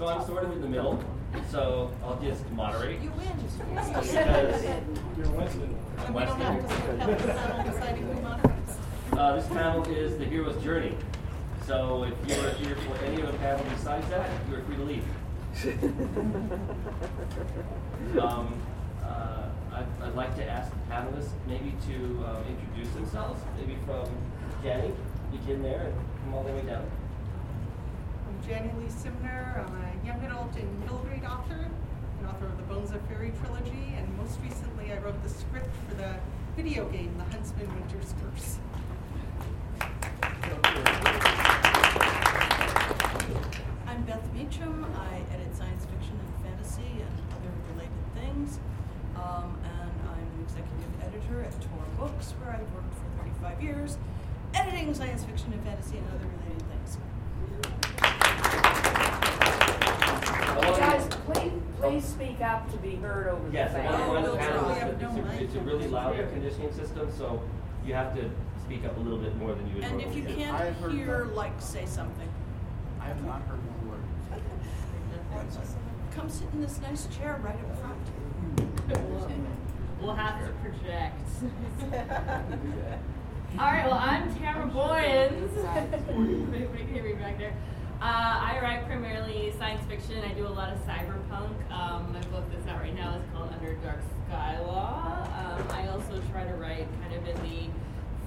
So I'm sort of in the middle, so I'll just moderate. You win. Because You're Winston. I'm We don't have to Weston. spend time deciding who moderates. Uh, this panel is the hero's journey. So if you are here for any other panel besides that, you are free to leave. um, uh, I'd, I'd like to ask the panelists maybe to um, introduce themselves. Maybe from Janni, begin there and come all the way down. Janni Lee Simner. I'm a young adult and middle grade author, and author of the Bones of Faerie trilogy, and most recently I wrote the script for the video game, The Huntsman Winter's Curse. I'm Beth Meacham. I edit science fiction and fantasy and other related things. Um, and I'm an executive editor at Tor Books, where I've worked for 35 years, editing science fiction and fantasy and other related things. How long- Guys, please, please speak up to be heard over the Yes, fan. one one we'll panel, try. is- We have oh, no it's a, it's a really loud air conditioning system, so you have to speak up a little bit more than you would And normally if you do. I can't have heard hear, that. like, say something. I have not heard one word. Come sit in this nice chair right up front. We'll have to project. All right, well, I'm Tamara Boyens. Everybody can hear me back there. Uh, I write primarily science fiction. I do a lot of cyberpunk. Um, my book that's out right now is called Under Dark Sky Law. Um, I also try to write kind of in the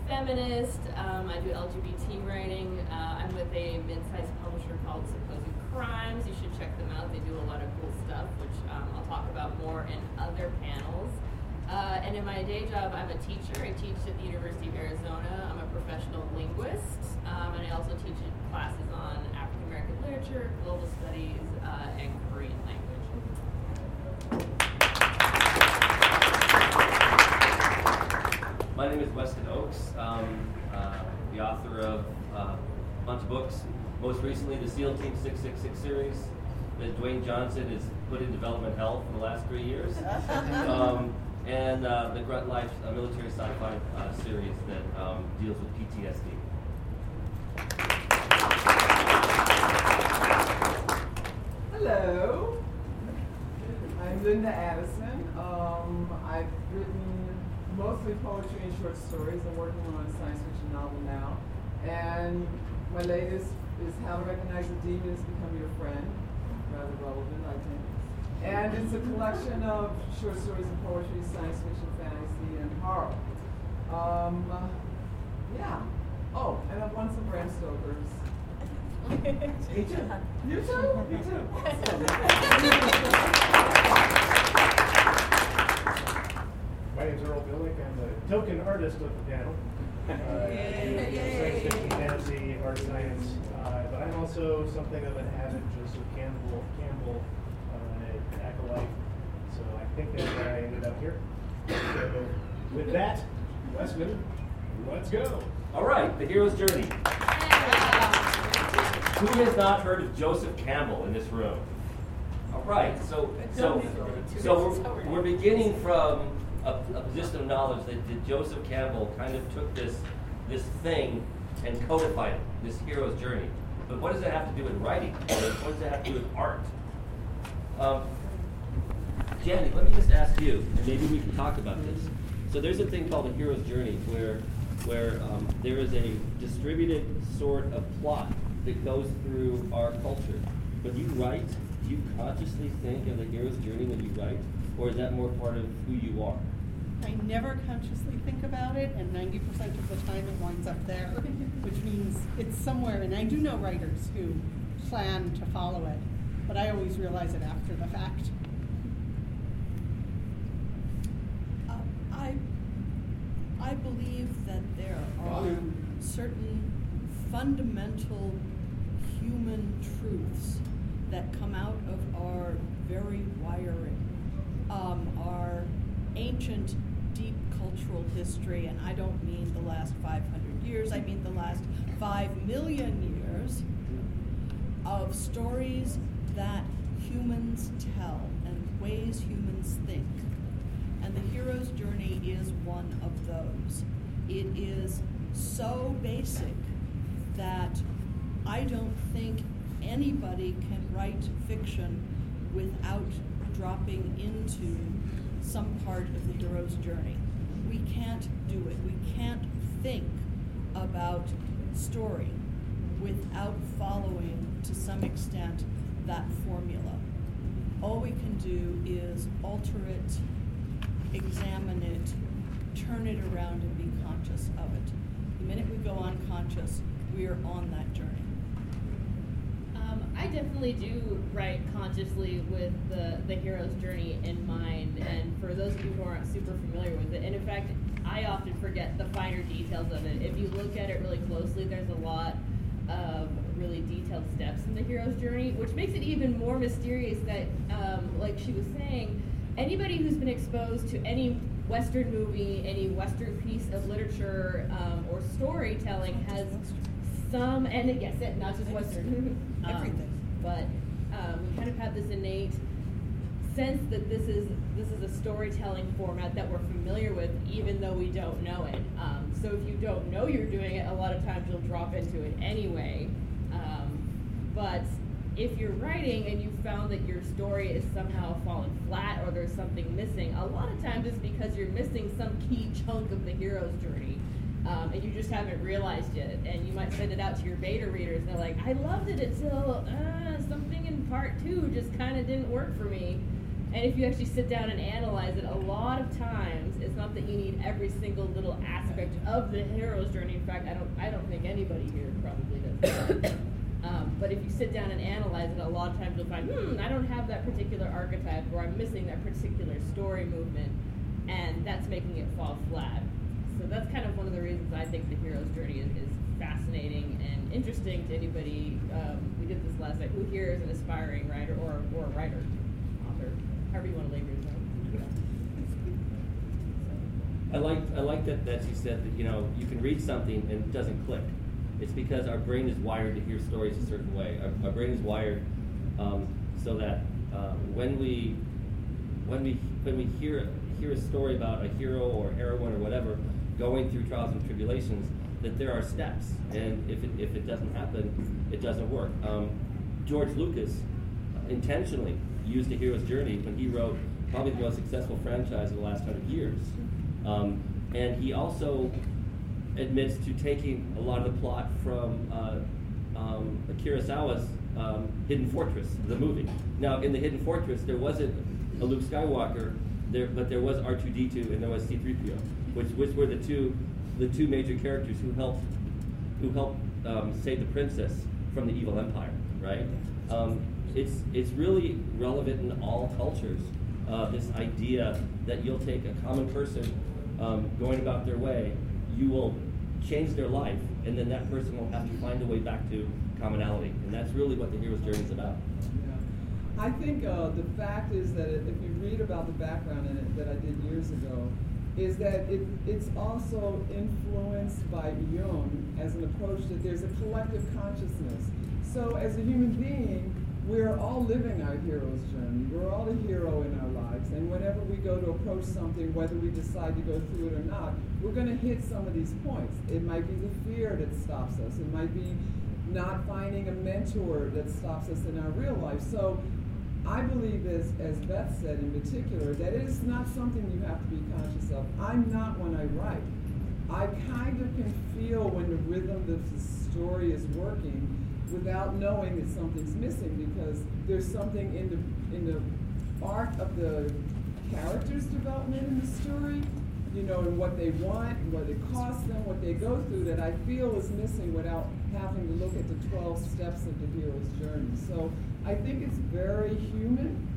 feminist. Um, I do LGBT writing. Uh, I'm with a mid-sized publisher called Supposed Crimes. You should check them out. They do a lot of cool stuff, which um, I'll talk about more in other panels. Uh, and in my day job, I'm a teacher. I teach at the University of Arizona. I'm a professional linguist, um, and I also teach classes on literature, global studies, uh, and Korean language. My name is Weston Ochse, um, uh, the author of uh, a bunch of books. Most recently, the SEAL Team 666 series that Dwayne Johnson has put in development hell for the last three years. um, and uh, the Grunt Life military sci-fi uh, series that um, deals with PTSD. Linda Addison. Um, I've written mostly poetry and short stories. I'm working on a science fiction novel now. And my latest is How to Recognize a Demon Has Become Your Friend. Rather relevant, I think. And it's a collection of short stories and poetry, science fiction, fantasy, and horror. Um, yeah. Oh, and I've won some Bram Stoker's. Me too. You too? Me too. My name's Earl Billick. I'm the token artist of the panel. Uh, I do Science fiction, fantasy, art science, uh, but I'm also something of an avid Joseph Campbell, Campbell uh, an acolyte. So I think that's why I ended up here. So with that, Weston, let's go. All right, the hero's journey. Who has not heard of Joseph Campbell in this room? All right, so so so we're, we're beginning from a, a position of knowledge that, that Joseph Campbell kind of took this this thing and codified it, this hero's journey. But what does it have to do with writing? What does it have to do with art? Um, Janet, let me just ask you, and maybe we can talk about this. So there's a thing called a hero's journey where where um, there is a distributed sort of plot that goes through our culture. When you write, do you consciously think of the hero's journey when you write, or is that more part of who you are? I never consciously think about it, and 90% of the time it winds up there, which means it's somewhere. And I do know writers who plan to follow it, but I always realize it after the fact. Uh, I, I believe that there are certain fundamental human truths that come out of our very wiring, um, our ancient, deep cultural history, and I don't mean the last 500 years, I mean the last 5 million years of stories that humans tell and ways humans think. And the hero's journey is one of those. It is so basic that I don't think anybody can write fiction without dropping into some part of the hero's journey. We can't do it. We can't think about story without following, to some extent, that formula. All we can do is alter it, examine it, turn it around, and be conscious of it. The minute we go unconscious, we are on that journey. Um, I definitely do write consciously with the, the hero's journey in mind, and for those of you who aren't super familiar with it, and in fact, I often forget the finer details of it. If you look at it really closely, there's a lot of really detailed steps in the hero's journey, which makes it even more mysterious that, um, like she was saying, anybody who's been exposed to any Western movie, any Western piece of literature um, or storytelling has some, and yes, it, not just Western, um, Everything. But um, we kind of have this innate sense that this is this is a storytelling format that we're familiar with, even though we don't know it. Um, so if you don't know you're doing it, a lot of times you'll drop into it anyway. Um, but if you're writing and you found that your story is somehow fallen flat or there's something missing, a lot of times it's because you're missing some key chunk of the hero's journey. Um, and you just haven't realized it. And you might send it out to your beta readers, and they're like, I loved it until uh, something in part two just kind of didn't work for me. And if you actually sit down and analyze it, a lot of times it's not that you need every single little aspect of the hero's journey. In fact, I don't, I don't think anybody here probably does. um, but if you sit down and analyze it, a lot of times you'll find, hmm, I don't have that particular archetype, or I'm missing that particular story movement, and that's making it fall flat. So that's kind of one of the reasons I think the hero's journey is, is fascinating and interesting to anybody. Um, we did this last night. Who here is an aspiring writer or, or a writer, author, however you want to label yourself? I like I like that that you said that you know you can read something and it doesn't click. It's because our brain is wired to hear stories a certain way. Our, our brain is wired um, so that uh, when we when we when we hear hear a story about a hero or heroine or whatever going through trials and tribulations, that there are steps, and if it, if it doesn't happen, it doesn't work. Um, George Lucas intentionally used a hero's journey when he wrote probably the most successful franchise of the last hundred years. Um, and he also admits to taking a lot of the plot from uh, um, Kurosawa's um, Hidden Fortress, the movie. Now, in the Hidden Fortress, there wasn't a Luke Skywalker, there, but there was R2D2 and there was C3PO, which, which were the two, the two major characters who helped, who helped um, save the princess from the evil empire, right? Um, it's, it's really relevant in all cultures. Uh, this idea that you'll take a common person um, going about their way, you will change their life, and then that person will have to find a way back to commonality. And that's really what the hero's journey is about. I think uh, the fact is that if you read about the background in it that I did years ago, is that it, it's also influenced by Jung as an approach that there's a collective consciousness. So as a human being, we're all living our hero's journey. We're all a hero in our lives. And whenever we go to approach something, whether we decide to go through it or not, we're going to hit some of these points. It might be the fear that stops us. It might be not finding a mentor that stops us in our real life. So I believe, as, as Beth said in particular, that it is not something you have to be conscious of. I'm not when I write. I kind of can feel when the rhythm of the story is working without knowing that something's missing because there's something in the in the arc of the characters' development in the story, you know, and what they want, what it costs them, what they go through that I feel is missing without having to look at the 12 steps of the hero's journey. So I think it's very human.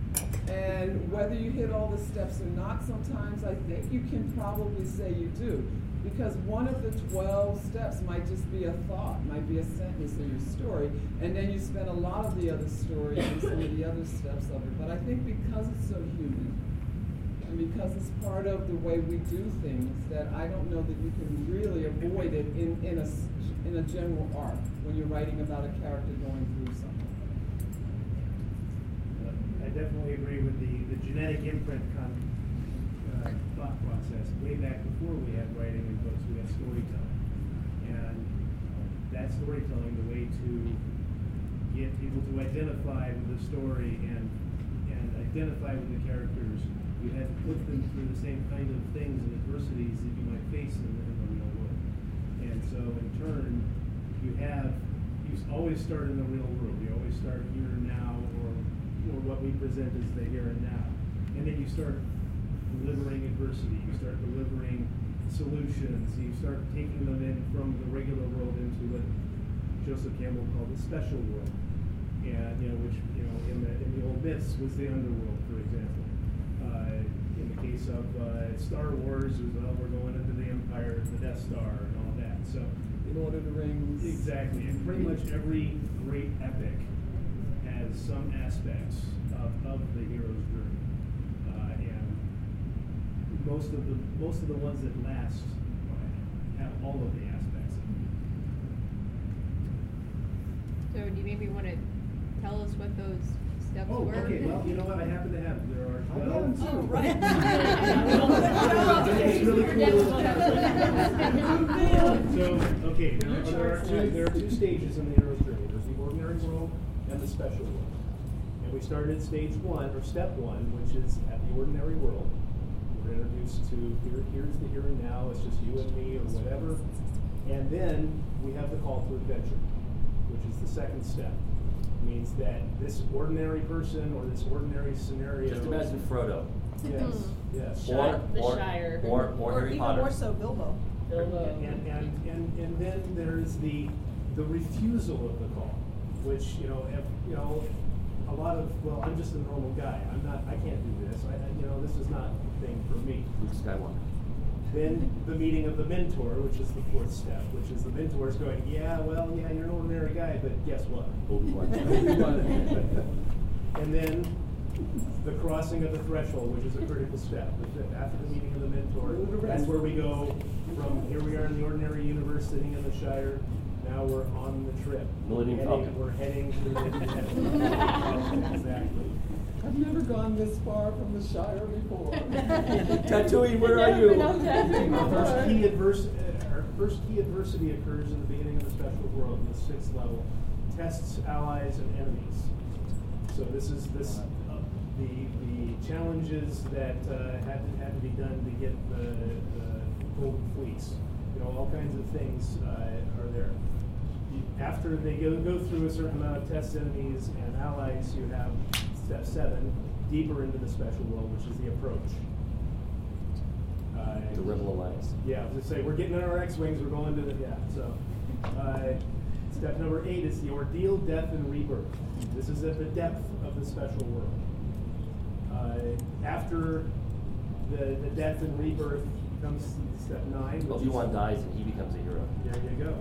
And whether you hit all the steps or not, sometimes I think you can probably say you do because one of the 12 steps might just be a thought, might be a sentence in your story, and then you spend a lot of the other story and some of the other steps of it. But I think because it's so human, and because it's part of the way we do things, that I don't know that you can really avoid it in, in, a, in a general arc when you're writing about a character going through something. I definitely agree with the, the genetic imprint con- uh, thought process. Way back before we had writing in books, we had storytelling. And that storytelling, the way to get people to identify with the story and, and identify with the characters, you had to put them through the same kind of things and adversities that you might face in the, in the real world. And so in turn, you have, you always start in the real world. You always start here and now or, or what we present as the here and now. And then you start delivering adversity, you start delivering solutions, you start taking them in from the regular world into what Joseph Campbell called the special world. And, you know, which, you know, in the, in the old myths was the underworld, for example. Uh, in the case of uh, Star Wars, was, well, we're going into the Empire, the Death Star, and all that. So, in Lord of the Rings. Exactly. And pretty much every great epic has some aspects of, of the hero's journey and most of the most of the ones that last have all of the aspects. So do you maybe want to tell us what those steps oh, were? okay. Well, you know what? I happen to have there are oh, twelve. Oh, right. it's really cool. so okay, now, there are two there are two stages in the hero's journey. There's the ordinary world and the special world. And we started at stage one or step one, which is at the ordinary world we're introduced to here, here's the here and now, it's just you and me or whatever. And then we have the call to adventure, which is the second step. It means that this ordinary person or this ordinary scenario. Just imagine Frodo. Yes, mm-hmm. yes. Or, the or, Shire. Or, or, Or Harry even Potter. more so Bilbo. Bilbo. And, and, and, and then there's the the refusal of the call, which you know, if, you know, a lot of well, I'm just a normal guy. I'm not. I can't do this. I, you know, this is not the thing for me. Luke Skywalker. Then the meeting of the mentor, which is the fourth step, which is the mentor is going, yeah, well, yeah, you're an ordinary guy, but guess what? and then the crossing of the threshold, which is a critical step. After the meeting of the mentor, that's where we go from here we are in the ordinary universe sitting in the Shire. Now we're on the trip. Millennium Falcon. We're heading to the Exactly. I've never gone this far from the Shire before. Tatooine, where are you? Our first key adverse, uh, our first key adversity occurs in the beginning of the special world, in the sixth level. Tests allies and enemies. So this is this uh, the the challenges that uh, had to, had to be done to get the, the golden fleece. You know, all kinds of things uh, are there. After they go, go through a certain amount of test enemies and allies, you have step seven, deeper into the special world, which is the approach. Uh, The Rebel Alliance. yeah, I was gonna say we're getting in our X-wings. We're going to the yeah. So, uh, step number eight is the ordeal, death, and rebirth. This is at the depth of the special world. Uh, after the the death and rebirth comes step nine. which Obi Wan is- dies and he becomes a hero. There you go.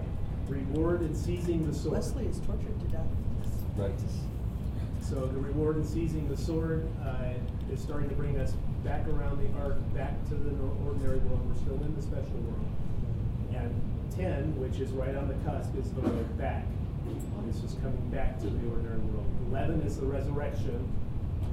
Reward and seizing the sword. Westley is tortured to death. Right. So the reward in seizing the sword uh, is starting to bring us back around the arc, back to the ordinary world. We're still in the special world. And 10, which is right on the cusp, is the road back. This is coming back to the ordinary world. 11 is the resurrection,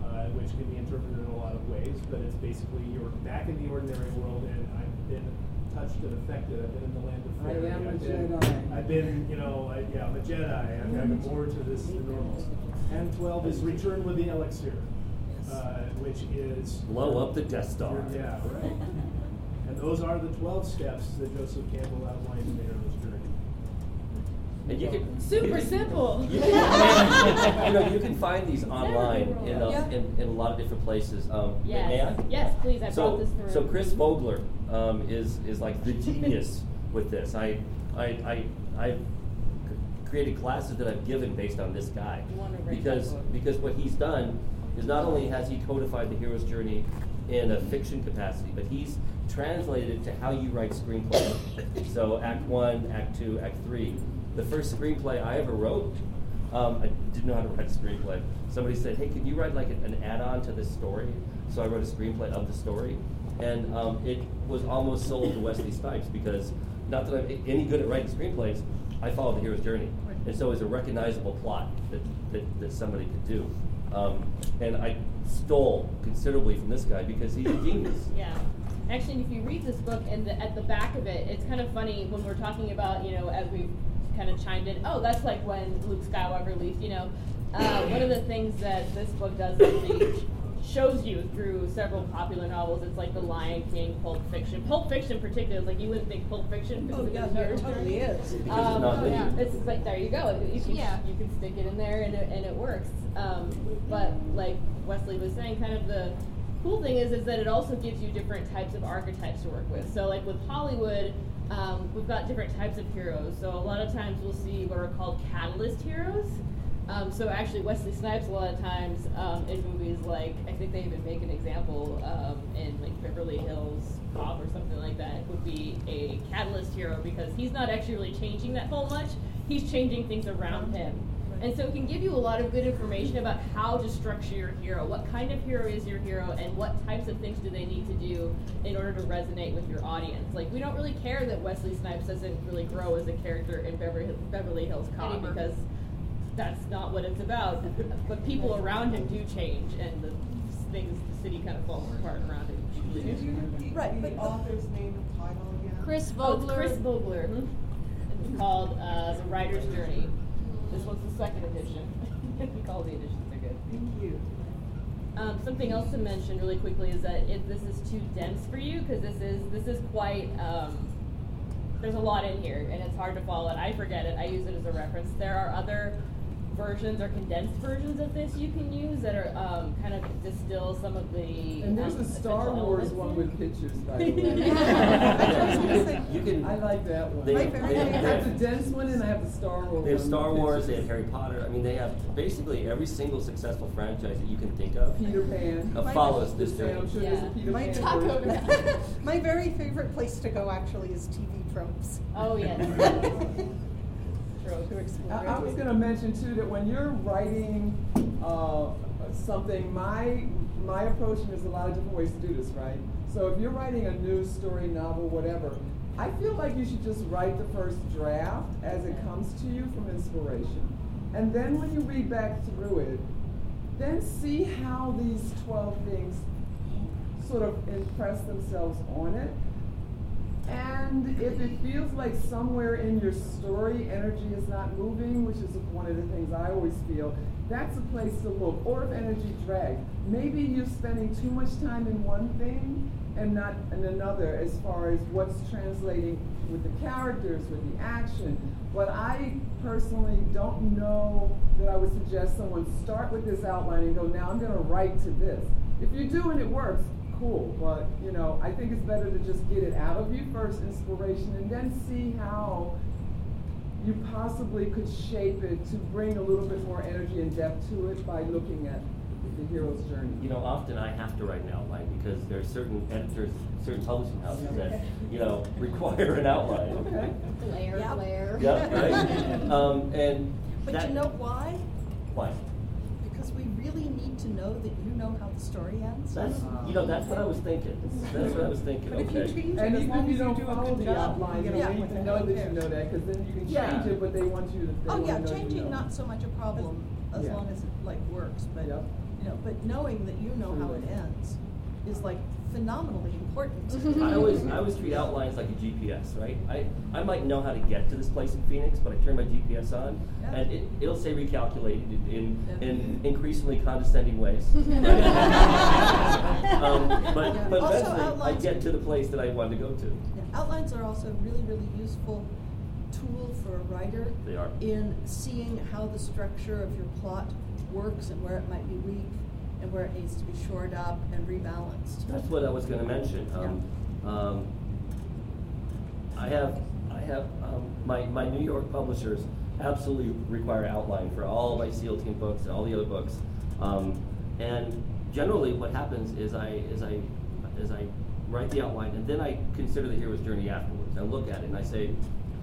uh, which can be interpreted in a lot of ways, but it's basically you're back in the ordinary world, and I've been touched and affected. I've been in the land of I fairy. am a I've been, Jedi. I've been, you know, I, yeah, I'm a Jedi. I've got more to this than normal. And 12 is Return with the Elixir, uh, which is. Blow up the Death Star. Yeah, right. and those are the 12 steps that Joseph Campbell outlined in the hero's journey. And you can Super you simple. You can, you know, you can find these online in a, Yeah. in, in a lot of different places. Um, may- may Yes. I? Yes, please. I so, brought this through. So Chris Vogler um, is is like the genius with this. I I I I've created classes that I've given based on this guy You wanna write because because what he's done is not only has he codified the hero's journey in a fiction capacity, but he's translated it to how you write screenplay. so Act One, Act Two, Act Three. The first screenplay I ever wrote, um, I didn't know how to write a screenplay. Somebody said, "Hey, can you write like an add-on to this story?" So I wrote a screenplay of the story, and um, it was almost sold to Wesley Snipes because not that I'm any good at writing screenplays, I follow the hero's journey, and so it's a recognizable plot that, that, that somebody could do. Um, and I stole considerably from this guy because he's a genius. Yeah. Actually, if you read this book and the, at the back of it, it's kind of funny when we're talking about, you know, as we've kind of chimed in, oh, that's like when Luke Skywalker leaves, you know. Uh, one of the things that this book does is shows you through several popular novels. It's like The Lion King, Pulp Fiction. Pulp Fiction, particularly, like you wouldn't think Pulp Fiction. because Oh, of yeah, the no, it totally is. Because Um, it's not yeah, it's like there you go. You can, Yeah. you can stick it in there and it, and it works. Um, but like Wesley was saying, kind of the cool thing is is that it also gives you different types of archetypes to work with. So like with Hollywood, um, we've got different types of heroes. So a lot of times we'll see what are called catalyst heroes. Um, so actually, Wesley Snipes a lot of times um, in movies like I think they even make an example um, in like Beverly Hills Cop or something like that would be a catalyst hero because he's not actually really changing that whole much. He's changing things around him, and so it can give you a lot of good information about how to structure your hero. What kind of hero is your hero, and what types of things do they need to do in order to resonate with your audience? Like we don't really care that Wesley Snipes doesn't really grow as a character in Beverly, Beverly Hills Cop because that's not what it's about. But people around him do change, and the things, the city kind of falls apart around him. Right, The but the- author's name and title again? Chris Oh, it's Vogler. Chris Vogler. It's called uh, The Writer's Journey. This one's the second edition. we call the editions, they're good. Thank you. Um, something else to mention really quickly is that if this is too dense for you, because this is this is quite um, there's a lot in here and it's hard to follow it. I forget it. I use it as a reference. There are other versions or condensed versions of this you can use that are um, kind of distill some of the And there's um, a Star Wars one with pictures, by the way. You can. I like that one. They, My they, favorite they I have have, the dense one and I have the Star Wars. they have Star with Wars, they have. Harry Potter. I mean, they have basically every single successful franchise that you can think of. Peter Pan. Uh, follows this Yeah, I'm journey. sure there's a Yeah. Peter My, Pan Taco my very favorite place to go actually is TV tropes. Oh yes. To explore. I, I was going to mention too that when you're writing uh, something, my my approach, and there's a lot of different ways to do this, right? So if you're writing a news story, novel, whatever, I feel like you should just write the first draft as it comes to you from inspiration, and then when you read back through it, then see how these twelve things sort of impress themselves on it. And if it feels like somewhere in your story energy is not moving, which is one of the things I always feel, that's a place to look. Or if energy drags, maybe you're spending too much time in one thing and not in another as far as what's translating with the characters, with the action. But I personally don't know that I would suggest someone start with this outline and go, now I'm going to write to this. If you do and it works, cool. But you know, I think it's better to just get it out of you first, inspiration, and then see how you possibly could shape it to bring a little bit more energy and depth to it by looking at the hero's journey. You know, often I have to write an outline because there are certain editors, certain publishing houses that, you know, require an outline. Okay. Blair, Yeah. Blair. Yep, right? Um, and But that, you know why? why? Because we really need to know that you know how the story ends. That's, you know, that's what I was thinking. That's what I was thinking, But if you okay. change it, And as even long if you as you don't do a follow good the job, outline, you they get Yeah. need away to with know it. that you know that, because then you can Yeah. change it, but they want you to, they Oh, want yeah, to know you changing know. not so much a problem as Yeah. long as it like works, but Yep. you know, but knowing that you know how it ends. is like phenomenally important. I always I always treat outlines like a GPS, right? I, I might know how to get to this place in Phoenix, but I turn my GPS on Yeah. and it, it'll say recalculated in, in, Yeah. in increasingly condescending ways. um, but Yeah. but Also, eventually I get to the place that I wanted to go to. Outlines are also a really, really useful tool for a writer They are. in seeing how the structure of your plot works and where it might be weak and where it needs to be shored up and rebalanced. That's what I was going to mention. Um, um, I have, I have um, my, my New York publishers absolutely require outline for all of my SEAL team books and all the other books. Um, and generally, what happens is I is I is I write the outline and then I consider the hero's journey afterwards. I look at it and I say,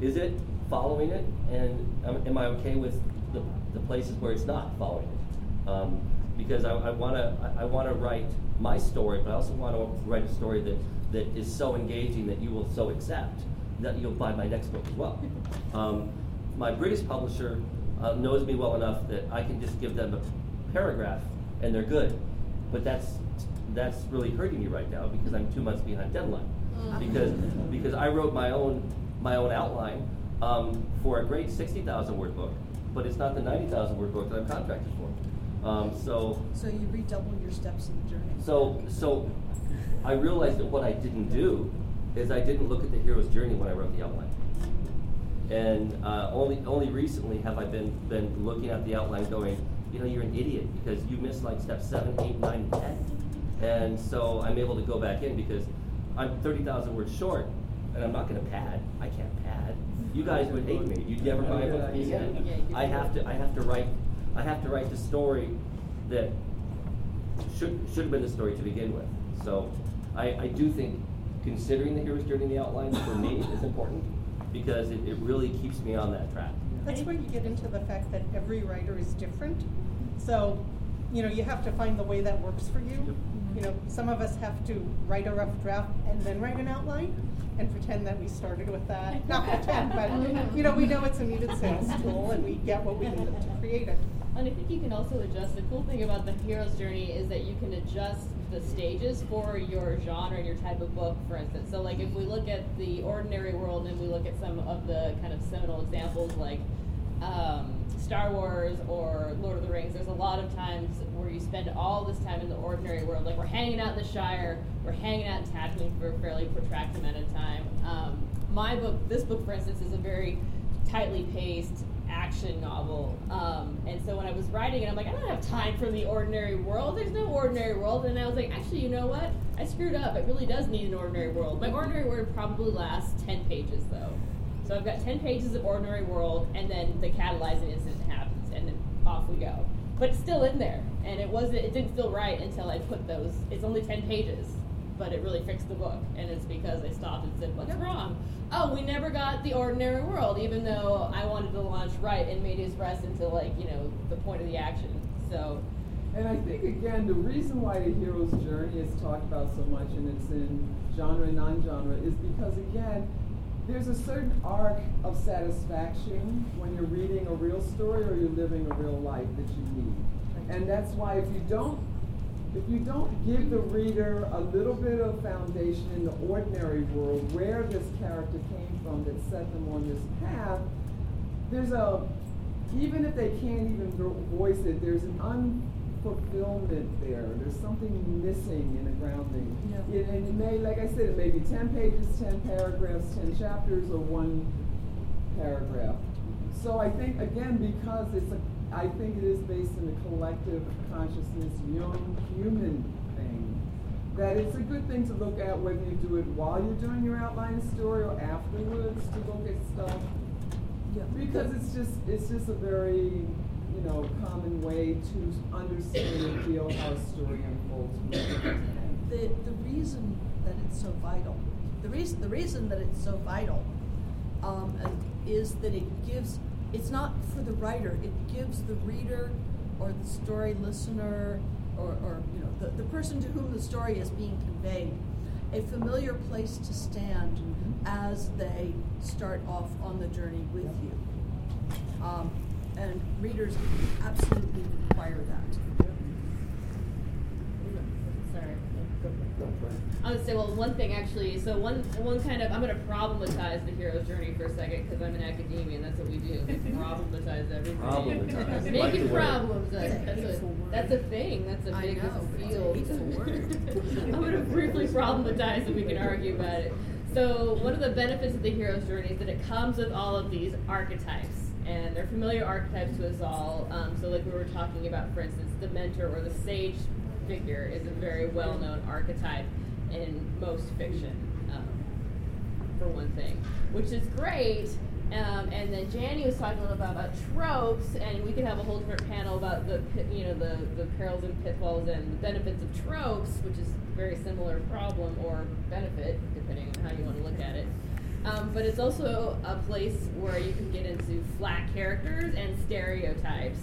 is it following it? And um, am I okay with the, the places where it's not following it? Um, because I, I want to I, I want to write my story, but I also want to write a story that, that is so engaging that you will so accept that you'll buy my next book as well. Um, my British publisher uh, knows me well enough that I can just give them a paragraph and they're good, but that's that's really hurting me right now because I'm two months behind deadline. Because because I wrote my own my own outline um, for a great sixty thousand word book, but it's not the ninety thousand word book that I'm contracted for. Um, so So you redouble your steps in the journey. so so I realized that what I didn't do is I didn't look at the hero's journey when I wrote the outline. And uh, only only recently have I been been looking at the outline, going, you know, you're an idiot because you missed like step seven, eight, nine, ten. And so I'm able to go back in because I'm thirty thousand words short, and I'm not going to pad. I can't pad. You guys would hate me. You'd never buy a book from me again. I have to. I have to write. I have to write the story that should should have been the story to begin with. So I, I do think considering the hero's journey in the outline for me is important because it, it really keeps me on that track. That's where you get into the fact that every writer is different. So, you know, you have to find the way that works for you. You know, some of us have to write a rough draft and then write an outline and pretend that we started with that. Not pretend, but, you know, we know it's a needed sales tool and we get what we need to create it. And I think you can also adjust. The cool thing about the hero's journey is that you can adjust the stages for your genre and your type of book, for instance. So, like, if we look at the ordinary world and we look at some of the kind of seminal examples, like um, Star Wars or Lord of the Rings, there's a lot of times where you spend all this time in the ordinary world. Like, we're hanging out in the Shire, we're hanging out in Tatooine for a fairly protracted amount of time. Um, my book, this book, for instance, is a very tightly paced action novel. Um, and so when I was writing it, I'm like, I don't have time for the ordinary world. There's no ordinary world. And I was like, actually, you know what? I screwed up. It really does need an ordinary world. My ordinary world probably lasts 10 pages, though. So I've got 10 pages of ordinary world, and then the catalyzing incident happens, and then off we go. But it's still in there, and it wasn't. It didn't feel right until I put those. It's only 10 pages, but it really fixed the book, and it's because I stopped and said, "What's wrong?" Oh, we never got the ordinary world, even though I wanted to launch right and made his rest into like you know the point of the action. So And I think again, the reason why the hero's journey is talked about so much and it's in genre and non-genre is because again, there's a certain arc of satisfaction when you're reading a real story or you're living a real life that you need. And that's why if you don't if you don't give the reader a little bit of foundation in the ordinary world where this character came from that set them on this path, there's a even if they can't even voice it, there's an unfulfillment there. There's something missing in the grounding. Yeah. It, and it may, like I said, it may be 10 pages, 10 paragraphs, 10 chapters, or one paragraph. So I think, again, because it's a, I think it is based in a collective consciousness, young human thing, that it's a good thing to look at whether you do it while you're doing your outline story or afterwards to look at stuff. Yeah. Because it's just it's just a very you know common way to understand and feel how a story unfolds. the, the reason that it's so vital, the reason, the reason that it's so vital um, is that it gives, it's not for the writer, it gives the reader or the story listener or, or you know, the, the person to whom the story is being conveyed a familiar place to stand as they start off on the journey with you. Um, and readers absolutely require that. So sorry. I would say, well, one thing actually. So one, one kind of, I'm going to problematize the hero's journey for a second because I'm in academia and that's what we do. We problematize everything. Problematize. Like the Making word. problems. That's, that's, a, that's a thing. That's a I big know, it's a field. word. I'm going to briefly problematize and we can argue about it. So one of the benefits of the hero's journey is that it comes with all of these archetypes. And they're familiar archetypes to us all. Um, so, like we were talking about, for instance, the mentor or the sage figure is a very well-known archetype in most fiction, um, for one thing, which is great. Um, and then Janni was talking a little bit about tropes, and we could have a whole different panel about the you know the, the perils and pitfalls and the benefits of tropes, which is a very similar problem or benefit depending on how you want to look at it. Um, but it's also a place where you can get into flat characters and stereotypes.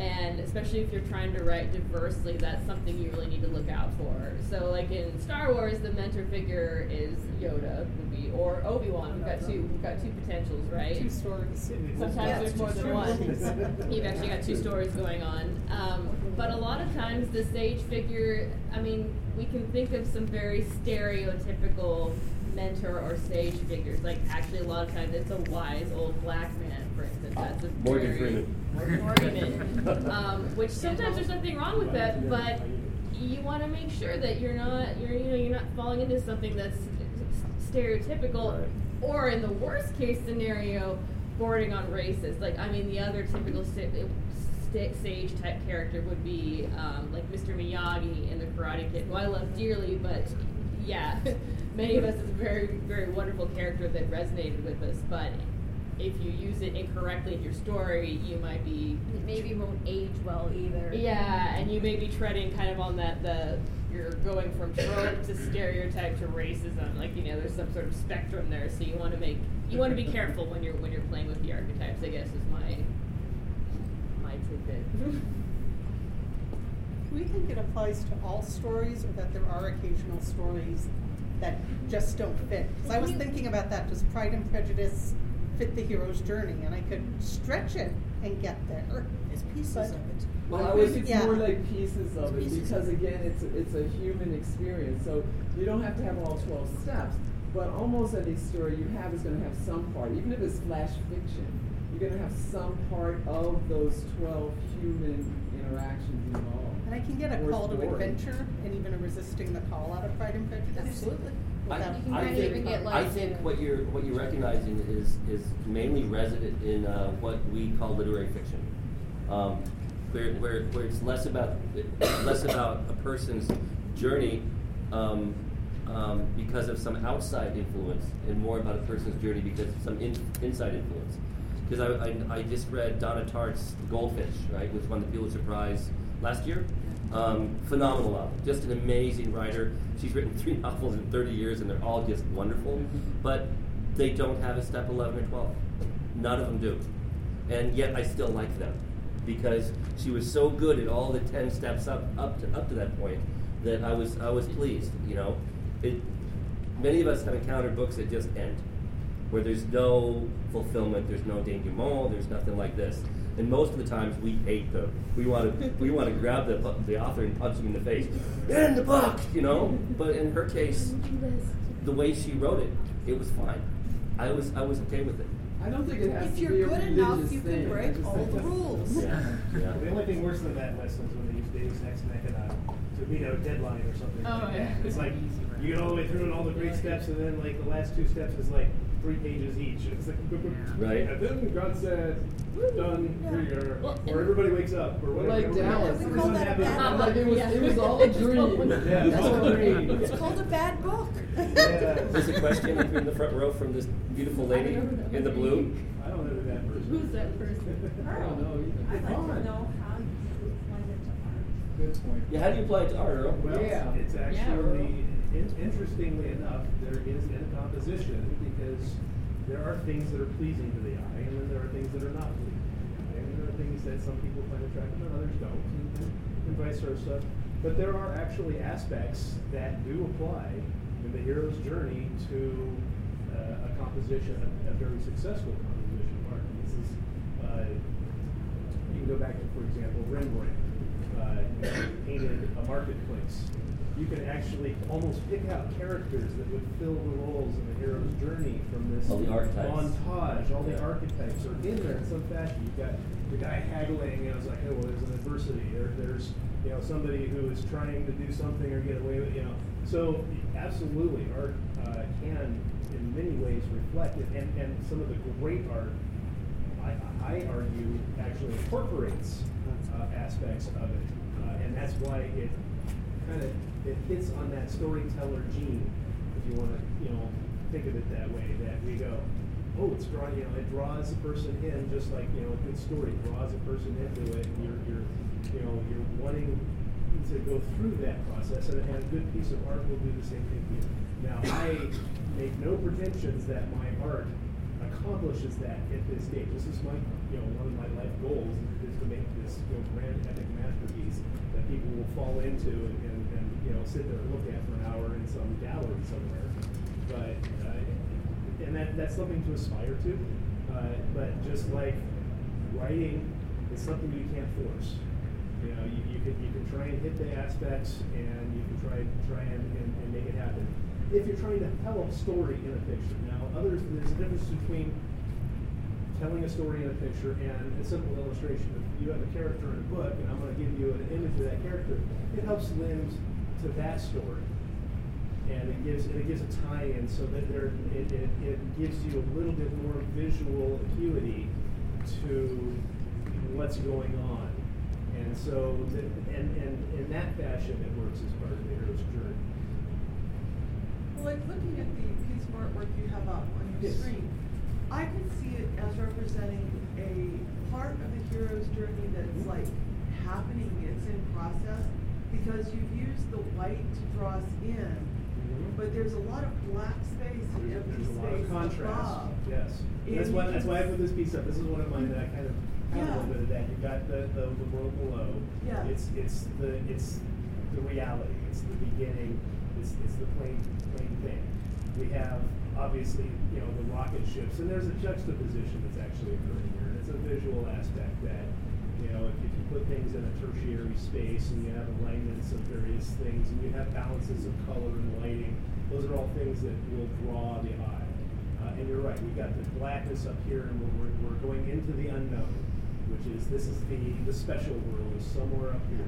And especially if you're trying to write diversely, that's something you really need to look out for. So, like in Star Wars, the mentor figure is Yoda, would be, or Obi Wan. We've got two, we've got two potentials, right? Two stories. Sometimes Yeah, there's more than stories. one. You've actually got two stories going on. Um, but a lot of times the sage figure, I mean, we can think of some very stereotypical mentor or sage figures. Like actually a lot of times it's a wise old black man, for instance. That's a Morgan very, Freeman. Freeman. um, which sometimes there's nothing wrong with that, but you want to make sure that you're not you're you know you're not falling into something that's stereotypical or in the worst case scenario bordering on racist like i mean the other typical sage type character would be um, like mr miyagi in the karate kid who i love dearly but yeah many of us is a very very wonderful character that resonated with us but if you use it incorrectly in your story you might be It maybe won't age well either. yeah, and you may be treading kind of on that the you're going from trope to stereotype to racism. Like you know, there's some sort of spectrum there. So you want to make you want to be careful when you're when you're playing with the archetypes. I guess is my my tidbit. We think it applies to all stories or that there are occasional stories that just don't fit? Because I was thinking about that. Does Pride and Prejudice fit the hero's journey? And I could stretch it and get there. It's pieces But- of it. Well, I I think think- it's yeah. more like pieces of it Pieces because of again, it's a, it's a human experience. So you don't have to have all twelve steps, but almost any story you have is going to have some part, even if it's flash fiction. You're going to have some part of those twelve human interactions involved. And I can get a Or call to adventure and even a resisting the call out of Pride and Prejudice. Absolutely. I, Without- You can I think, I think what you're what you're recognizing is is mainly resident in uh, what we call literary fiction, um, where, where where it's less about less about a person's journey um, um, because of some outside influence, and more about a person's journey because of some in, inside influence. Because I, I, I just read Donna Tartt's Goldfinch, right, which won the Pulitzer Prize last year. Um, phenomenal novel, just an amazing writer. She's written three novels in 30 years, and they're all just wonderful. But they don't have a step 11 or 12. None of them do. And yet I still like them because she was so good at all the 10 steps up up to, up to that point that I was I was pleased. You know, it, many of us have encountered books that just end, where there's no fulfillment, there's no denouement, there's nothing like this. And most of the times we hate them. We want to we want to grab the the author and punch him in the face. In the book, you know. But in her case, the way she wrote it, it was fine. I was I was okay with it. I don't think it has If to you're be a good enough, you can thing. I break all the rules. Yeah, yeah. The only thing worse than that lesson is when they use Deus Ex Machina to meet a deadline or something Oh, like yeah. that. It's like you get all the way through and all the great steps, and then like the last two steps is like three pages each. It's like Right. And then God said, "Done. Here you are." Well, or everybody wakes up, or whatever. like Dallas, we it call was- that a bad like it was, it was all a dream. Yeah, it's all a dream. It's called a bad book. Yeah. There's a question up in the front row from this beautiful lady in the blue. I don't know who that person. Who's that person? I don't know either. I'd like to know how you apply it to art. Good point. Yeah, how do you apply it to art, Earl? Well, Yeah. it's Yeah. actually, in- interestingly enough, there is in a composition because there are things that are pleasing to the eye, and then there are things that are not pleasing to the eye, and there are things that some people find attractive and others don't, and, and vice versa. But there are actually aspects that do apply in the hero's journey to uh, a composition, a, a very successful composition of art. This is, uh, you can go back to, for example, Rembrandt. Uh, painted a marketplace. You can actually almost pick out characters that would fill the roles in the hero's journey from this All the archetypes. montage. All the archetypes are in there in some fashion. You've got the guy haggling, you know, it's like, oh, well, there's an adversity. There, there's, you know, somebody who is trying to do something or get away with, you know. So absolutely, art uh, can, in many ways, reflect it, and, and some of the great art, I, I argue, actually incorporates uh, aspects of it, uh, and that's why it kind of it hits on that storyteller gene, if you want to, you know, think of it that way. That we go, oh, it's drawing, you know, it draws a person in, just like you know, a good story draws a person into it. And you're, you're, you know, you're wanting to go through that process, and, and a good piece of art will do the same thing for you. Now, I make no pretensions that my art accomplishes that at this stage. This is my, you know, one of my life goals is to make this, you know, grand epic masterpiece that people will fall into and you know, sit there and look at for an hour in some gallery somewhere. But, uh, and that, that's something to aspire to. Uh, but just like writing it's something you can't force. You know, you, you can you can try and hit the aspects, and you can try try and, and, and make it happen. If you're trying to tell a story in a picture, now others there's a difference between telling a story in a picture and a simple illustration. If you have a character in a book, and I'm going to give you an image of that character, it helps lend to that story, and it gives and it gives a tie-in so that there it, it, it gives you a little bit more visual acuity to what's going on. And so, the, and, and in that fashion, it works as part of the hero's journey. Well, like looking at the piece of artwork you have up on your Yes. screen, I can see it as representing a part of the hero's journey that's like happening, it's in process, because you've used the white to draw us in, mm-hmm. but there's a lot of black space and empty there's a lot space of contrast. above. Yes. And That's why that's why I put this piece up. This is one of mine that I kind of have a Yeah. little bit of that. You've got the, the, the world below. Yeah. It's it's the it's the reality. It's the beginning. It's it's the plain plain thing. We have obviously you know the rocket ships, and there's a juxtaposition that's actually occurring here. And it's a visual aspect that you know if, if you put things in a tertiary space and you have alignments of various things and you have balances of color and lighting, those are all things that will draw the eye. Uh, and you're right, we've got the blackness up here, and we're, we're, going into the unknown, which is this is the, the special world is somewhere up here.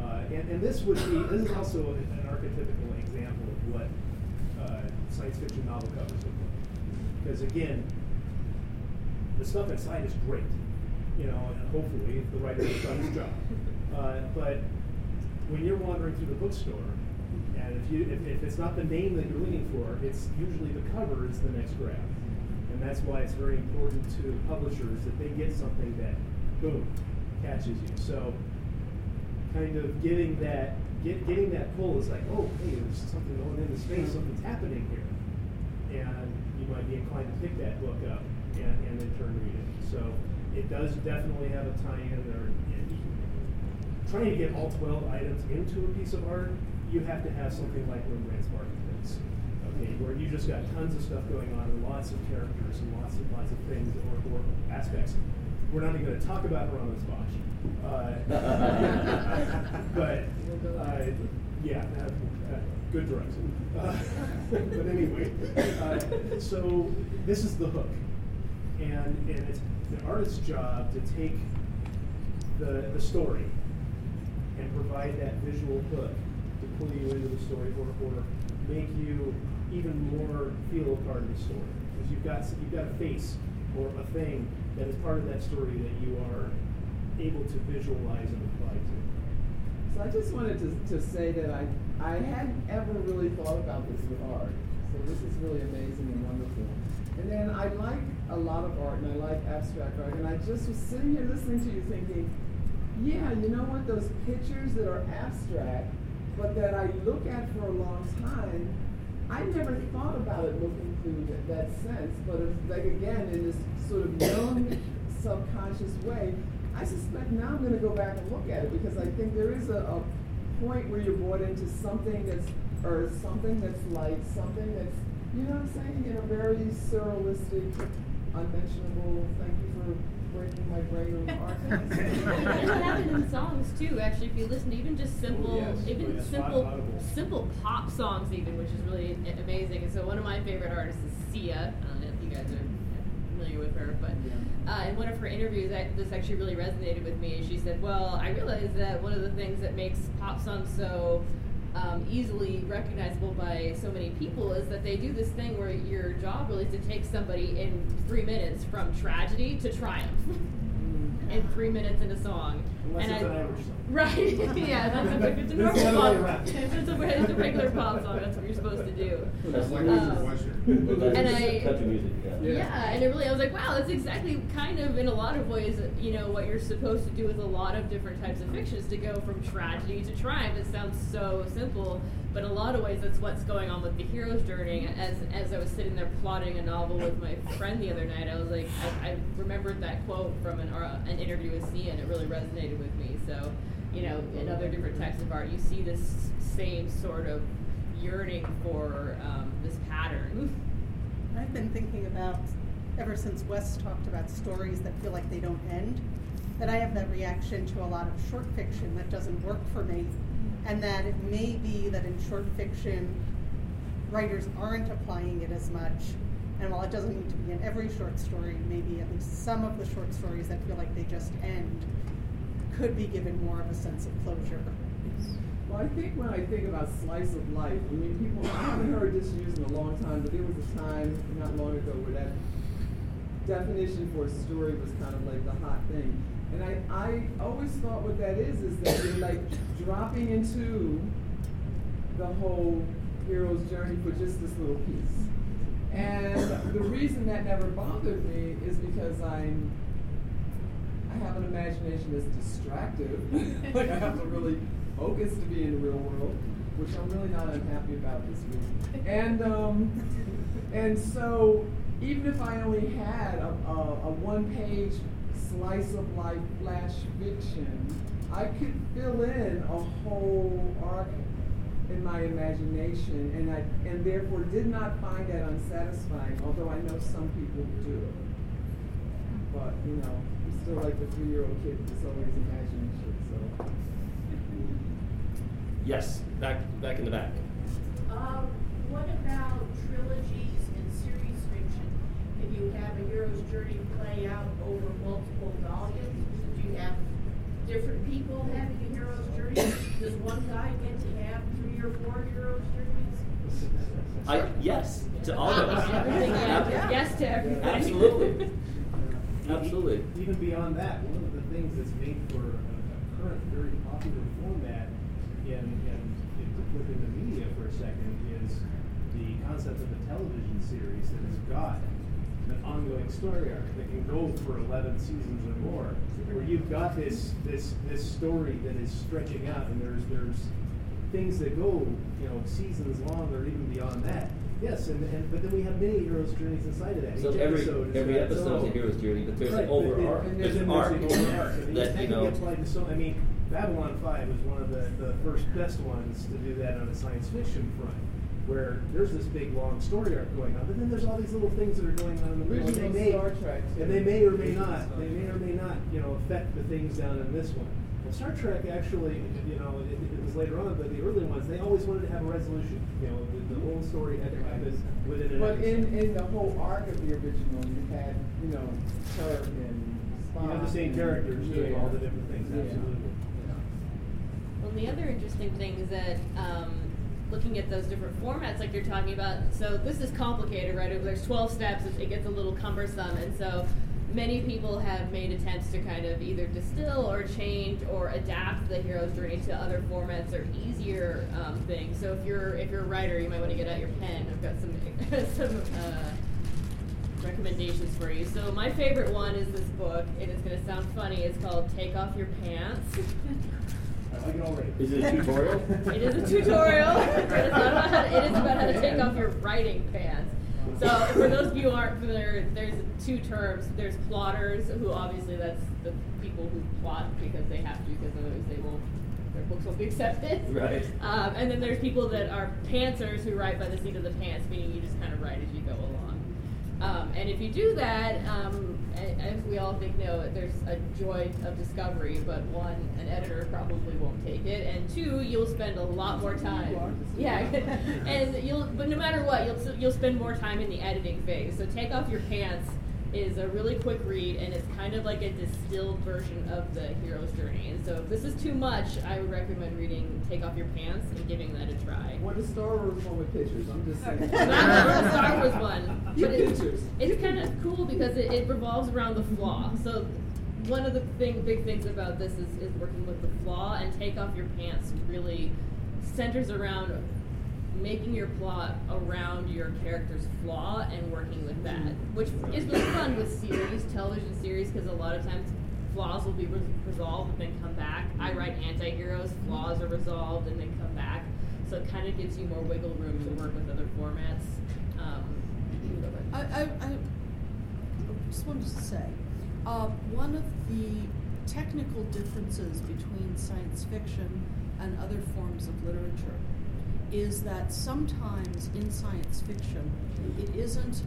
Uh, and, and this would be, this is also an archetypical example of what uh, science fiction novel covers look like. Because again, the stuff inside is great, you know, and hopefully the writer has done his job. Uh, but when you're wandering through the bookstore, and if you if, if it's not the name that you're looking for, it's usually the cover is the next grab. And that's why it's very important to publishers that they get something that boom catches you. So kind of getting that get, getting that pull is like, oh hey, there's something going into space, something's happening here. And you might be inclined to pick that book up and, and then turn read it. So it does definitely have a tie-in there. And trying to get all 12 items into a piece of art, you have to have something like Rembrandt's Marketplace, okay, where you just got tons of stuff going on and lots of characters and lots and lots of things or, or aspects. We're not even going to talk about Hieronymus Bosch, uh, but uh, yeah, uh, good drugs. Uh, but anyway, uh, so this is the hook, and and it's the artist's job to take the the story and provide that visual hook to pull you into the story or, or make you even more feel a part of the story. Because you've got you've got a face or a thing that is part of that story that you are able to visualize and apply to. So I just wanted to, to say that I, I hadn't ever really thought about this with art. So this is really amazing and wonderful. And then I'd like a lot of art and I like abstract art. And I just was sitting here listening to you thinking, yeah, you know what, those pictures that are abstract, but that I look at for a long time, I never thought about it looking through that, that sense. But like again, in this sort of known subconscious way, I suspect now I'm going to go back and look at it because I think there is a, a point where you're brought into something that's, or something that's light, something that's, you know what I'm saying, in a very surrealistic, unmentionable, thank you for breaking my brain on art. it happened in songs too. Actually, if you listen to even just simple, Oh, yes. even Oh, yes. simple, Audible. simple pop songs, even which is really amazing. And so one of my favorite artists is Sia. I don't know if you guys are familiar with her, but uh, in one of her interviews, I, this actually really resonated with me. She said, "Well, I realized that one of the things that makes pop songs so." Um, easily recognizable by so many people is that they do this thing where your job really is to take somebody in three minutes from tragedy to triumph in three minutes in a song. Unless and it's I, an Irish song. Right, yeah, that's if it's a That's normal the pop, around. if it's a, it's a regular pop song, that's what you're supposed to do. That's like Um, That's and just I- country music, yeah. Yeah. and it really, I was like, wow, that's exactly kind of in a lot of ways, you know, what you're supposed to do with a lot of different types of fictions to go from tragedy to triumph. It sounds so simple, but in a lot of ways, that's what's going on with the hero's journey. As as I was sitting there plotting a novel with my friend the other night, I was like, I, I remembered that quote from an uh, an interview with Sia, and it really resonated with me. So, you know, in other different types of art, you see this same sort of yearning for um, this pattern. I've been thinking about, ever since Wes talked about stories that feel like they don't end, that I have that reaction to a lot of short fiction that doesn't work for me. And that it may be that in short fiction, writers aren't applying it as much. And while it doesn't need to be in every short story, maybe at least some of the short stories that feel like they just end could be given more of a sense of closure. Well, I think when I think about slice of life, I mean, people, I haven't heard this used in a long time, but there was a time not long ago where that definition for a story was kind of like the hot thing. And I, I always thought what that is, is that you're like dropping into the whole hero's journey for just this little piece. And the reason that never bothered me is because I'm I have an imagination that's distractive. like I have to really focus to be in the real world, which I'm really not unhappy about this week. And um, and so even if I only had a, a, a one-page slice of life flash fiction, I could fill in a whole arc in my imagination, and I and therefore did not find that unsatisfying. Although I know some people do. But you know, still like the three-year-old kid that's always imagining shit. So. Yes, back back in the back. Um, what about trilogies and series fiction? If you have a hero's journey play out over multiple volumes, do you have different people having a hero's journey? Does one guy get to have three or four hero's journeys? I yes to all those. Everything, yeah. Yes to everything. Absolutely. Absolutely. Even beyond that, one of the things that's made for a, a current very popular format in, to put in the media for a second is the concept of a television series that has got an ongoing story arc that can go for eleven seasons or more, where you've got this this this story that is stretching out and there's there's things that go, you know, seasons long or even beyond that. Yes, and, and but then we have many heroes' journeys inside of that. So Each every episode is every episode is a hero's journey, but there's Right, an over then- arc. There's an there's arc an arc. That that you know. be applied to so. I mean, Babylon Five was one of the, the first best ones to do that on a science fiction front, where there's this big long story arc going on, but then there's all these little things that are going on in the middle. and Original they may, Star Trek, and they may or may not. They may or may not, you know, affect the things down in this one. Well, Star Trek actually, you know, it, it was later on, but the early ones, they always wanted to have a resolution. You know, the, the whole story had to happen within an But episode. in, in the whole arc of the original, you had, you know, Kirk and Spock. You have the same and- characters doing all the different things, Yeah. absolutely. Well, the other interesting thing is that um, looking at those different formats, like you're talking about, so this is complicated, right? There's 12 steps, it- it gets a little cumbersome, and so many people have made attempts to kind of either distill or change or adapt the hero's journey to other formats or easier um, things. So if you're if you're a writer, you might want to get out your pen. I've got some some. Uh, recommendations for you. So my favorite one is this book. It is going to sound funny. It's called Take Off Your Pants. I like it already. Is it a tutorial? It is a tutorial. it's not about how to, it is about how to take off your writing pants. So for those of you who aren't familiar, there's two terms. There's plotters, who obviously that's the people who plot because they have to, because otherwise they won't, their books won't be accepted. Right. Um, and then there's people that are pantsers who write by the seat of the pants, meaning you just kind of write as you go along. Um, and if you do that, um, as we all think know, there's a joy of discovery, but one, an editor probably won't take it, and two, you'll spend a lot more time. Yeah, and you'll, but no matter what, you'll you'll spend more time in the editing phase. So take off your pants is a really quick read, and it's kind of like a distilled version of the hero's journey. And so if this is too much, I would recommend reading Take Off Your Pants and giving that a try. What is Star Wars one with pictures? I'm just saying. Not the Star Wars one, You but it's, pictures. it's kind of cool because it, it revolves around the flaw. So one of the thing, big things about this is, is working with the flaw and take off your pants really centers around making your plot around your character's flaw and working with that, which is really fun with series, television series, because a lot of times flaws will be res- resolved and then come back. I write anti-heroes, flaws are resolved and then come back, so it kind of gives you more wiggle room to work with other formats. Um, I, I, I just wanted to say, uh, one of the technical differences between science fiction and other forms of literature is that sometimes in science fiction, it isn't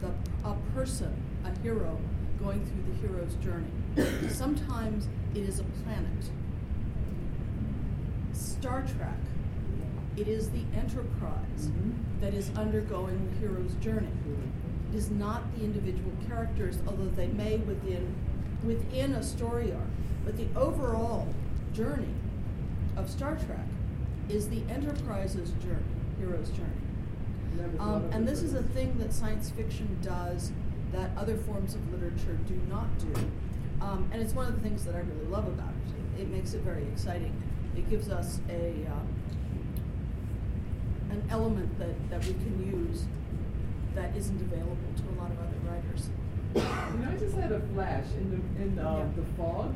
the, a person, a hero, going through the hero's journey. sometimes it is a planet. Star Trek, it is the Enterprise mm-hmm. that is undergoing the hero's journey. It is not the individual characters, although they may within within a story arc. But the overall journey of Star Trek is the Enterprise's journey, hero's journey. Um, and this is a thing that science fiction does that other forms of literature do not do. Um, and it's one of the things that I really love about it. It makes it very exciting. It gives us a um, an element that, that we can use that isn't available to a lot of other writers. You know, I just had a flash in the in um, Yeah. the fog.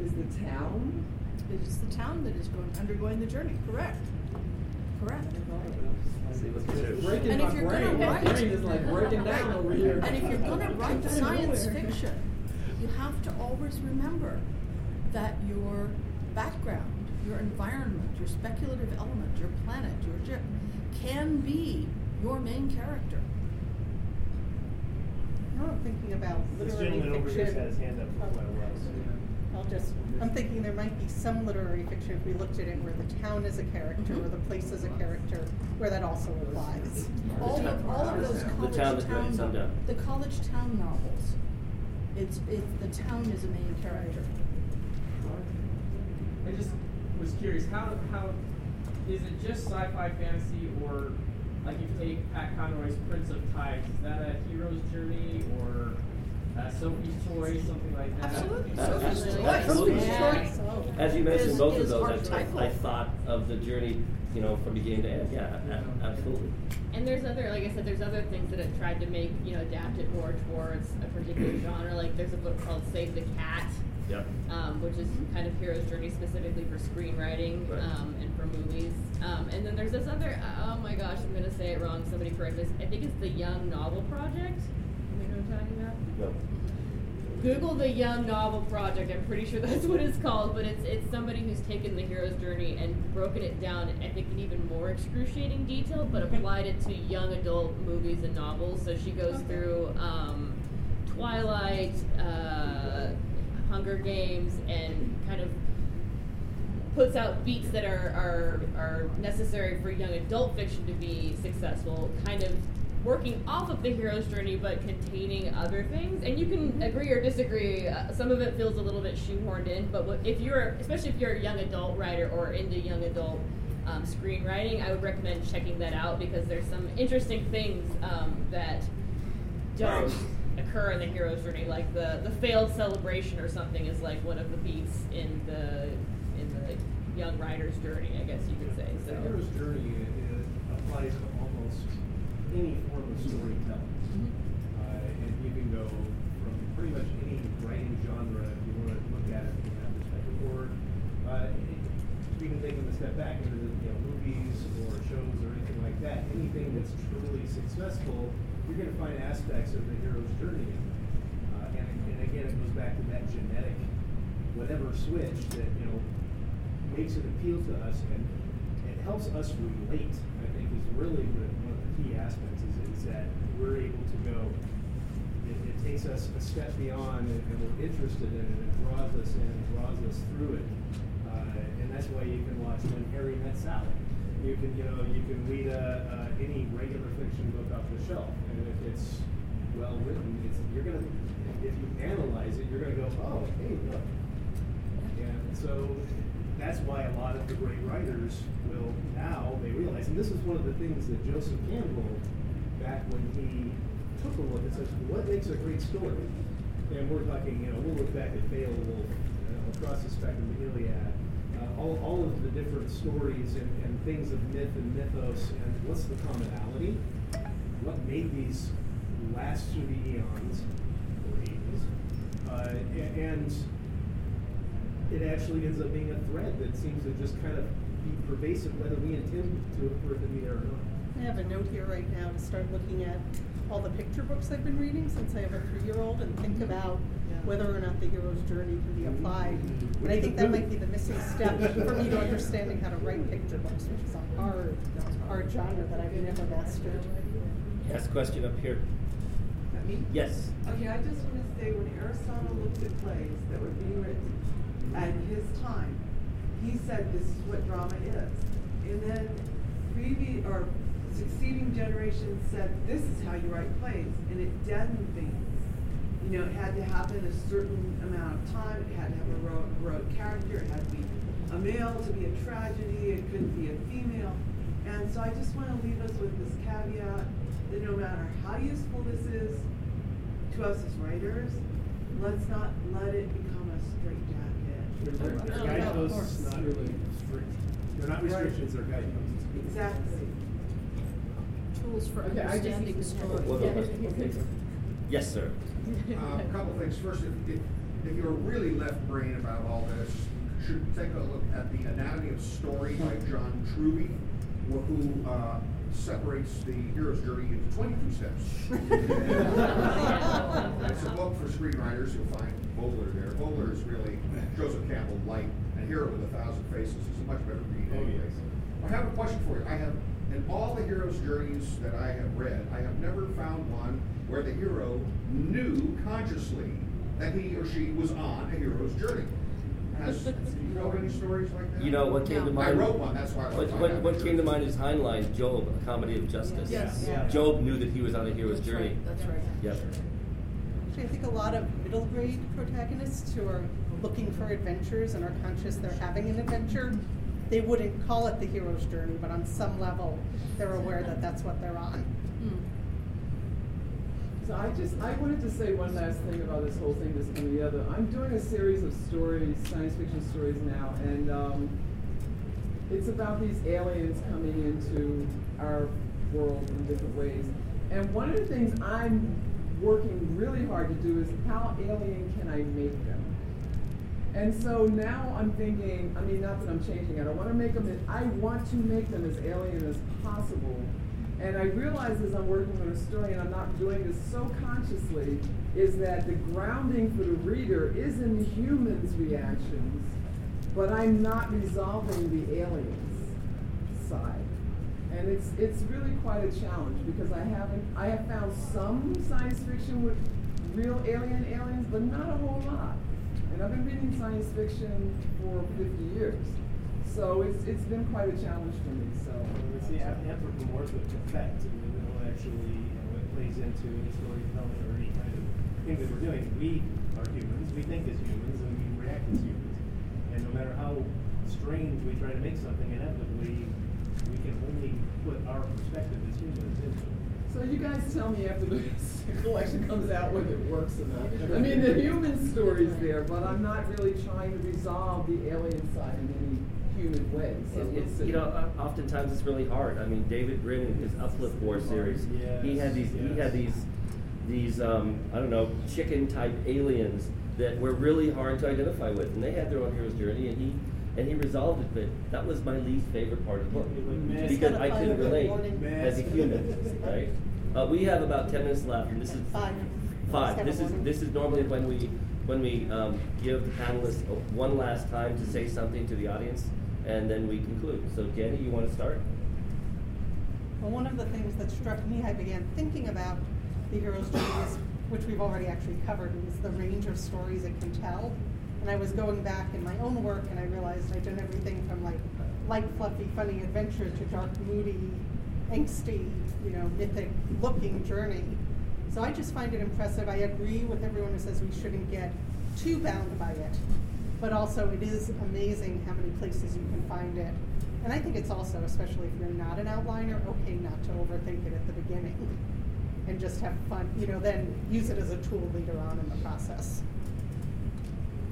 Is the town? It's the town that is going undergoing the journey. Correct. Correct. See what's good. Breaking And if you're gonna write, brain is like breaking down over here. And if you're gonna write science fiction, you have to always remember that your background, your environment, your speculative element, your planet, your ship, can be your main character. Now I'm thinking about This literary gentleman over here has fiction. Had his hand up for quite a while. so- I'll just, I'm thinking there might be some literary fiction if we looked at it where the town is a character or the place is a mm-hmm. character, where that also applies. All of, all of those The college town that town, writes them the college town novels, it's, it, the town is a main character. I just was curious, how, how, is it just sci-fi fantasy or, like if you take Pat Conroy's Prince of Tides, is that a hero's journey or uh, Sophie's Choice, something like that? Absolutely. Uh, Sophie's Choice. absolutely. Yeah. As you mentioned, Is- both of is those, I- archetypal. I, I thought of the journey, you know, from beginning to end. Yeah, a- absolutely. And there's other, like I said, there's other things that have tried to make, you know, adapt it more towards a particular genre. Like there's a book called Save the Cat, Yep. um, which is kind of hero's journey specifically for screenwriting Right. um, and for movies. Um, and then there's this other, oh my gosh, I'm gonna say it wrong. Somebody correct this. I think it's the Young Novel Project. You know what I'm talking about? No. Google the Young Novel Project. I'm pretty sure that's what it's called, but it's it's somebody who's taken the hero's journey and broken it down. I think in even more excruciating detail, but applied it to young adult movies and novels. So she goes through um, Twilight, uh, Hunger Games, and kind of puts out beats that are, are are necessary for young adult fiction to be successful, kind of working off of the hero's journey but containing other things. And you can agree or disagree. Uh, some of it feels a little bit shoehorned in, but what, if you're, especially if you're a young adult writer or into young adult um, screenwriting, I would recommend checking that out because there's some interesting things um, that don't occur in the hero's journey, like the the failed celebration or something is like one of the beats in the in the young writer's journey, I guess you could say. So. The hero's journey applies to any form of storytelling. Mhm. Uh, and you can go from pretty much any writing genre if you want to look at it from that perspective. Or uh, even taking a step back into the you know, movies or shows or anything like that, anything that's truly successful, you're going to find aspects of the hero's journey in it. Uh, and, and again, it goes back to that genetic whatever switch that you know makes it appeal to us and it helps us relate. I think is really the, one of the key aspects is, is that we're able to go. You it takes us a step beyond and, and we're interested in it. It draws us in, it draws us through it. Uh, and that's why you can watch When Harry Met Sally. You can, you know, you can read a, uh, any regular fiction book off the shelf, and if it's well written, it's you're gonna, if you analyze it, you're gonna go, oh, hey, look. And so that's why a lot of the great writers will now they realize, and this is one of the things that Joseph Campbell, back when he took a look and says, what makes a great story? And we're talking, you know, we'll look back at Beowulf, across the spectrum, the Iliad, uh, all, all of the different stories and, and things of myth and mythos, and what's the commonality? What made these last through the eons or ages? Uh, a- and it actually ends up being a thread that seems to just kind of be pervasive, whether we intend to for it to be there or not. I have a note here right now to start looking at all the picture books I've been reading since I have a three-year-old and think mm-hmm. about whether or not the hero's journey can be applied. Mm-hmm. And I think that might be the missing step for me to understanding how to write picture books, which is a hard, hard genre that I've never mastered. Ask a question up here. Me? Yes. Okay, I just want to say when Aristotle looked at plays that were being written at his time, he said this is what drama is. And then previous or succeeding generations said this is how you write plays, and it deadened things. You know, it had to happen a certain amount of time. It had to have a heroic, heroic character. It had to be a male to be a tragedy. It couldn't be a female. And so I just want to leave us with this caveat that no matter how useful this is to us as writers, let's not let it become a straitjacket. They're, they're, they're guideposts, not really strict. They're not restrictions, they're guideposts. Exactly. Tools for Okay, I just- understanding story. One more question. Yes, sir. Uh, A couple things. First, if, if, if you're really left brain about all this, you should take a look at The Anatomy of Story by John Truby, wh- who uh, separates the hero's journey into 22 steps. It's a book for screenwriters. You'll find Vogler there. Vogler is really Joseph Campbell light, and Hero with a Thousand Faces is a much better read Oh, anyway. yes. I have a question for you. I have, in all the hero's journeys that I have read, I have never found one where the hero knew consciously that he or she was on a hero's journey. Has, do you know any stories like that? You know what came to mind? I wrote one, that's why I What, what, what came to mind is Heinlein, Job, a comedy of justice. Yes. Yeah. Job knew that he was on a hero's That's journey. right, that's right. Yep. Actually, I think a lot of middle grade protagonists who are looking for adventures and are conscious they're having an adventure, they wouldn't call it the hero's journey, but on some level, they're aware that that's what they're on. So I just, I wanted to say one last thing about this whole thing This that's coming together. I'm doing a series of stories, science fiction stories now, and um, it's about these aliens coming into our world in different ways. And one of the things I'm working really hard to do is how alien can I make them? And so now I'm thinking, I mean, not that I'm changing it, I want to make them, I want to make them as alien as possible. And I realize as I'm working on a story, and I'm not doing this so consciously, is that the grounding for the reader is in the human's reactions, but I'm not resolving the aliens side. And it's it's really quite a challenge because I haven't I have found some science fiction with real alien aliens, but not a whole lot. And I've been reading science fiction for 50 years. So it's, it's been quite a challenge for me. So It's the anthropomorphic effect, and you know, actually, you know, it plays into any storytelling or any kind of thing that we're doing. We are humans, we think as humans, and we react as humans. And no matter how strange we try to make something, inevitably, we can only put our perspective as humans into it. So you guys tell me after the collection comes out whether it works or not. I mean, the human story's there, but I'm not really trying to resolve the alien side in any human way. So It- It's, you know, oftentimes it's really hard. I mean, David Brin in his Uplift War series, he had these, he had these, these, um, I don't know, chicken type aliens that were really hard to identify with, and they had their own hero's journey, and he, and he resolved it. But that was my least favorite part of the book because I couldn't relate as a human, right? Uh, we have about ten minutes left, and this is Five. Five. Just This is warning. this is normally when we when we um, give the panelists one last time to say something to the audience, and then we conclude. So, Janni, you want to start? Well, one of the things that struck me, I began thinking about the hero's journey which we've already actually covered, is the range of stories it can tell. And I was going back in my own work and I realized I'd done everything from like light, fluffy, funny adventure to dark, moody, angsty, you know, mythic looking journey. So I just find it impressive. I agree with everyone who says we shouldn't get too bound by it, but also it is amazing how many places you can find it. And I think it's also, especially if you're not an outliner, okay not to overthink it at the beginning and just have fun, you know, then use it as a tool later on in the process.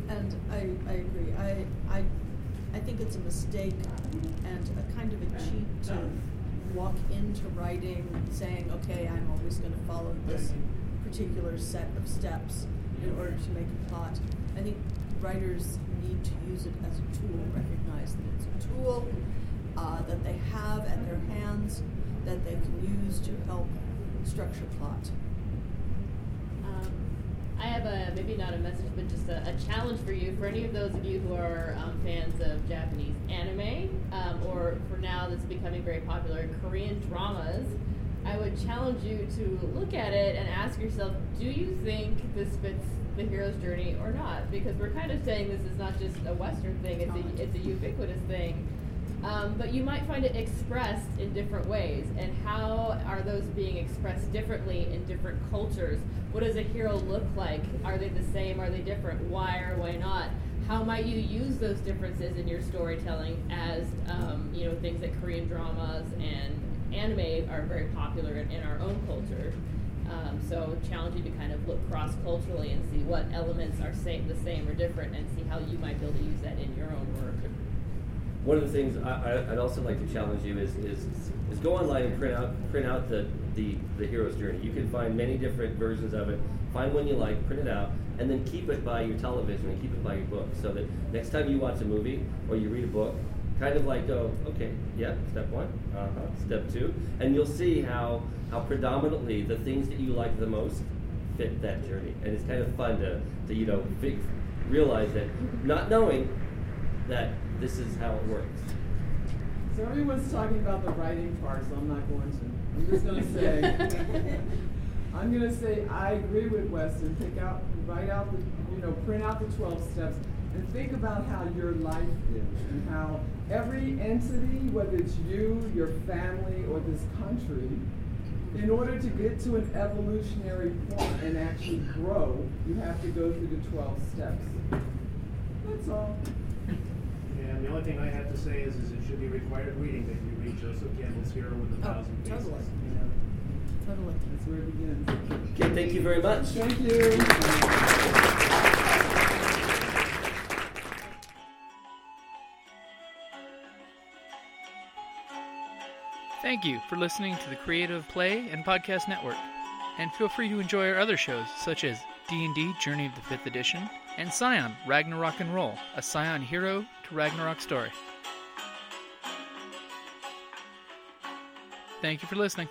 And I, I agree. I, I, I think it's a mistake and a kind of a cheat to walk into writing saying, okay, I'm always going to follow this particular set of steps in order to make a plot. I think writers need to use it as a tool, recognize that it's a tool uh, that they have at their hands that they can use to help structure plot. Um, I have a maybe not a message, but just a, a, challenge for you. For any of those of you who are um, fans of Japanese anime, um, or for now that's becoming very popular, Korean dramas, I would challenge you to look at it and ask yourself: Do you think this fits the hero's journey or not? Because we're kind of saying this is not just a Western thing; it's a it's a ubiquitous thing. Um, but you might find it expressed in different ways. And how are those being expressed differently in different cultures? What does a hero look like? Are they the same? Are they different? Why or why not? How might you use those differences in your storytelling as um, you know things that Korean dramas and anime are very popular in, in our own culture? Um, so challenging to kind of look cross culturally and see what elements are same, the same or different, and see how you might be able to use that in your own work one of the things I, would also like to challenge you is, is, is go online and print out print out the, the, the hero's journey. You can find many different versions of it. Find one you like, print it out, and then keep it by your television and keep it by your book, so that next time you watch a movie or you read a book, kind of like go, okay, yeah, step one, uh-huh, step two, and you'll see how how predominantly the things that you like the most fit that journey, and it's kind of fun to, to you know realize that not knowing that this is how it works. So everyone's talking about the writing part, so I'm not going to. I'm just going to say, I'm going to say I agree with Weston. Pick out, write out the, you know, print out the 12 steps, and think about how your life is and how every entity, whether it's you, your family, or this country, in order to get to an evolutionary point and actually grow, you have to go through the 12 steps. That's all. And the only thing I have to say is, is it should be required reading that you read Joseph Campbell's Hero with a oh, Thousand Faces. Totally. Totally. That's where it begins. Okay, thank you very much. Thank you. Thank you for listening to the Creative Play and Podcast Network. And feel free to enjoy our other shows, such as D&D Journey of the 5th Edition, and Scion Ragnarok and Roll, a Scion hero to Ragnarok story. Thank you for listening.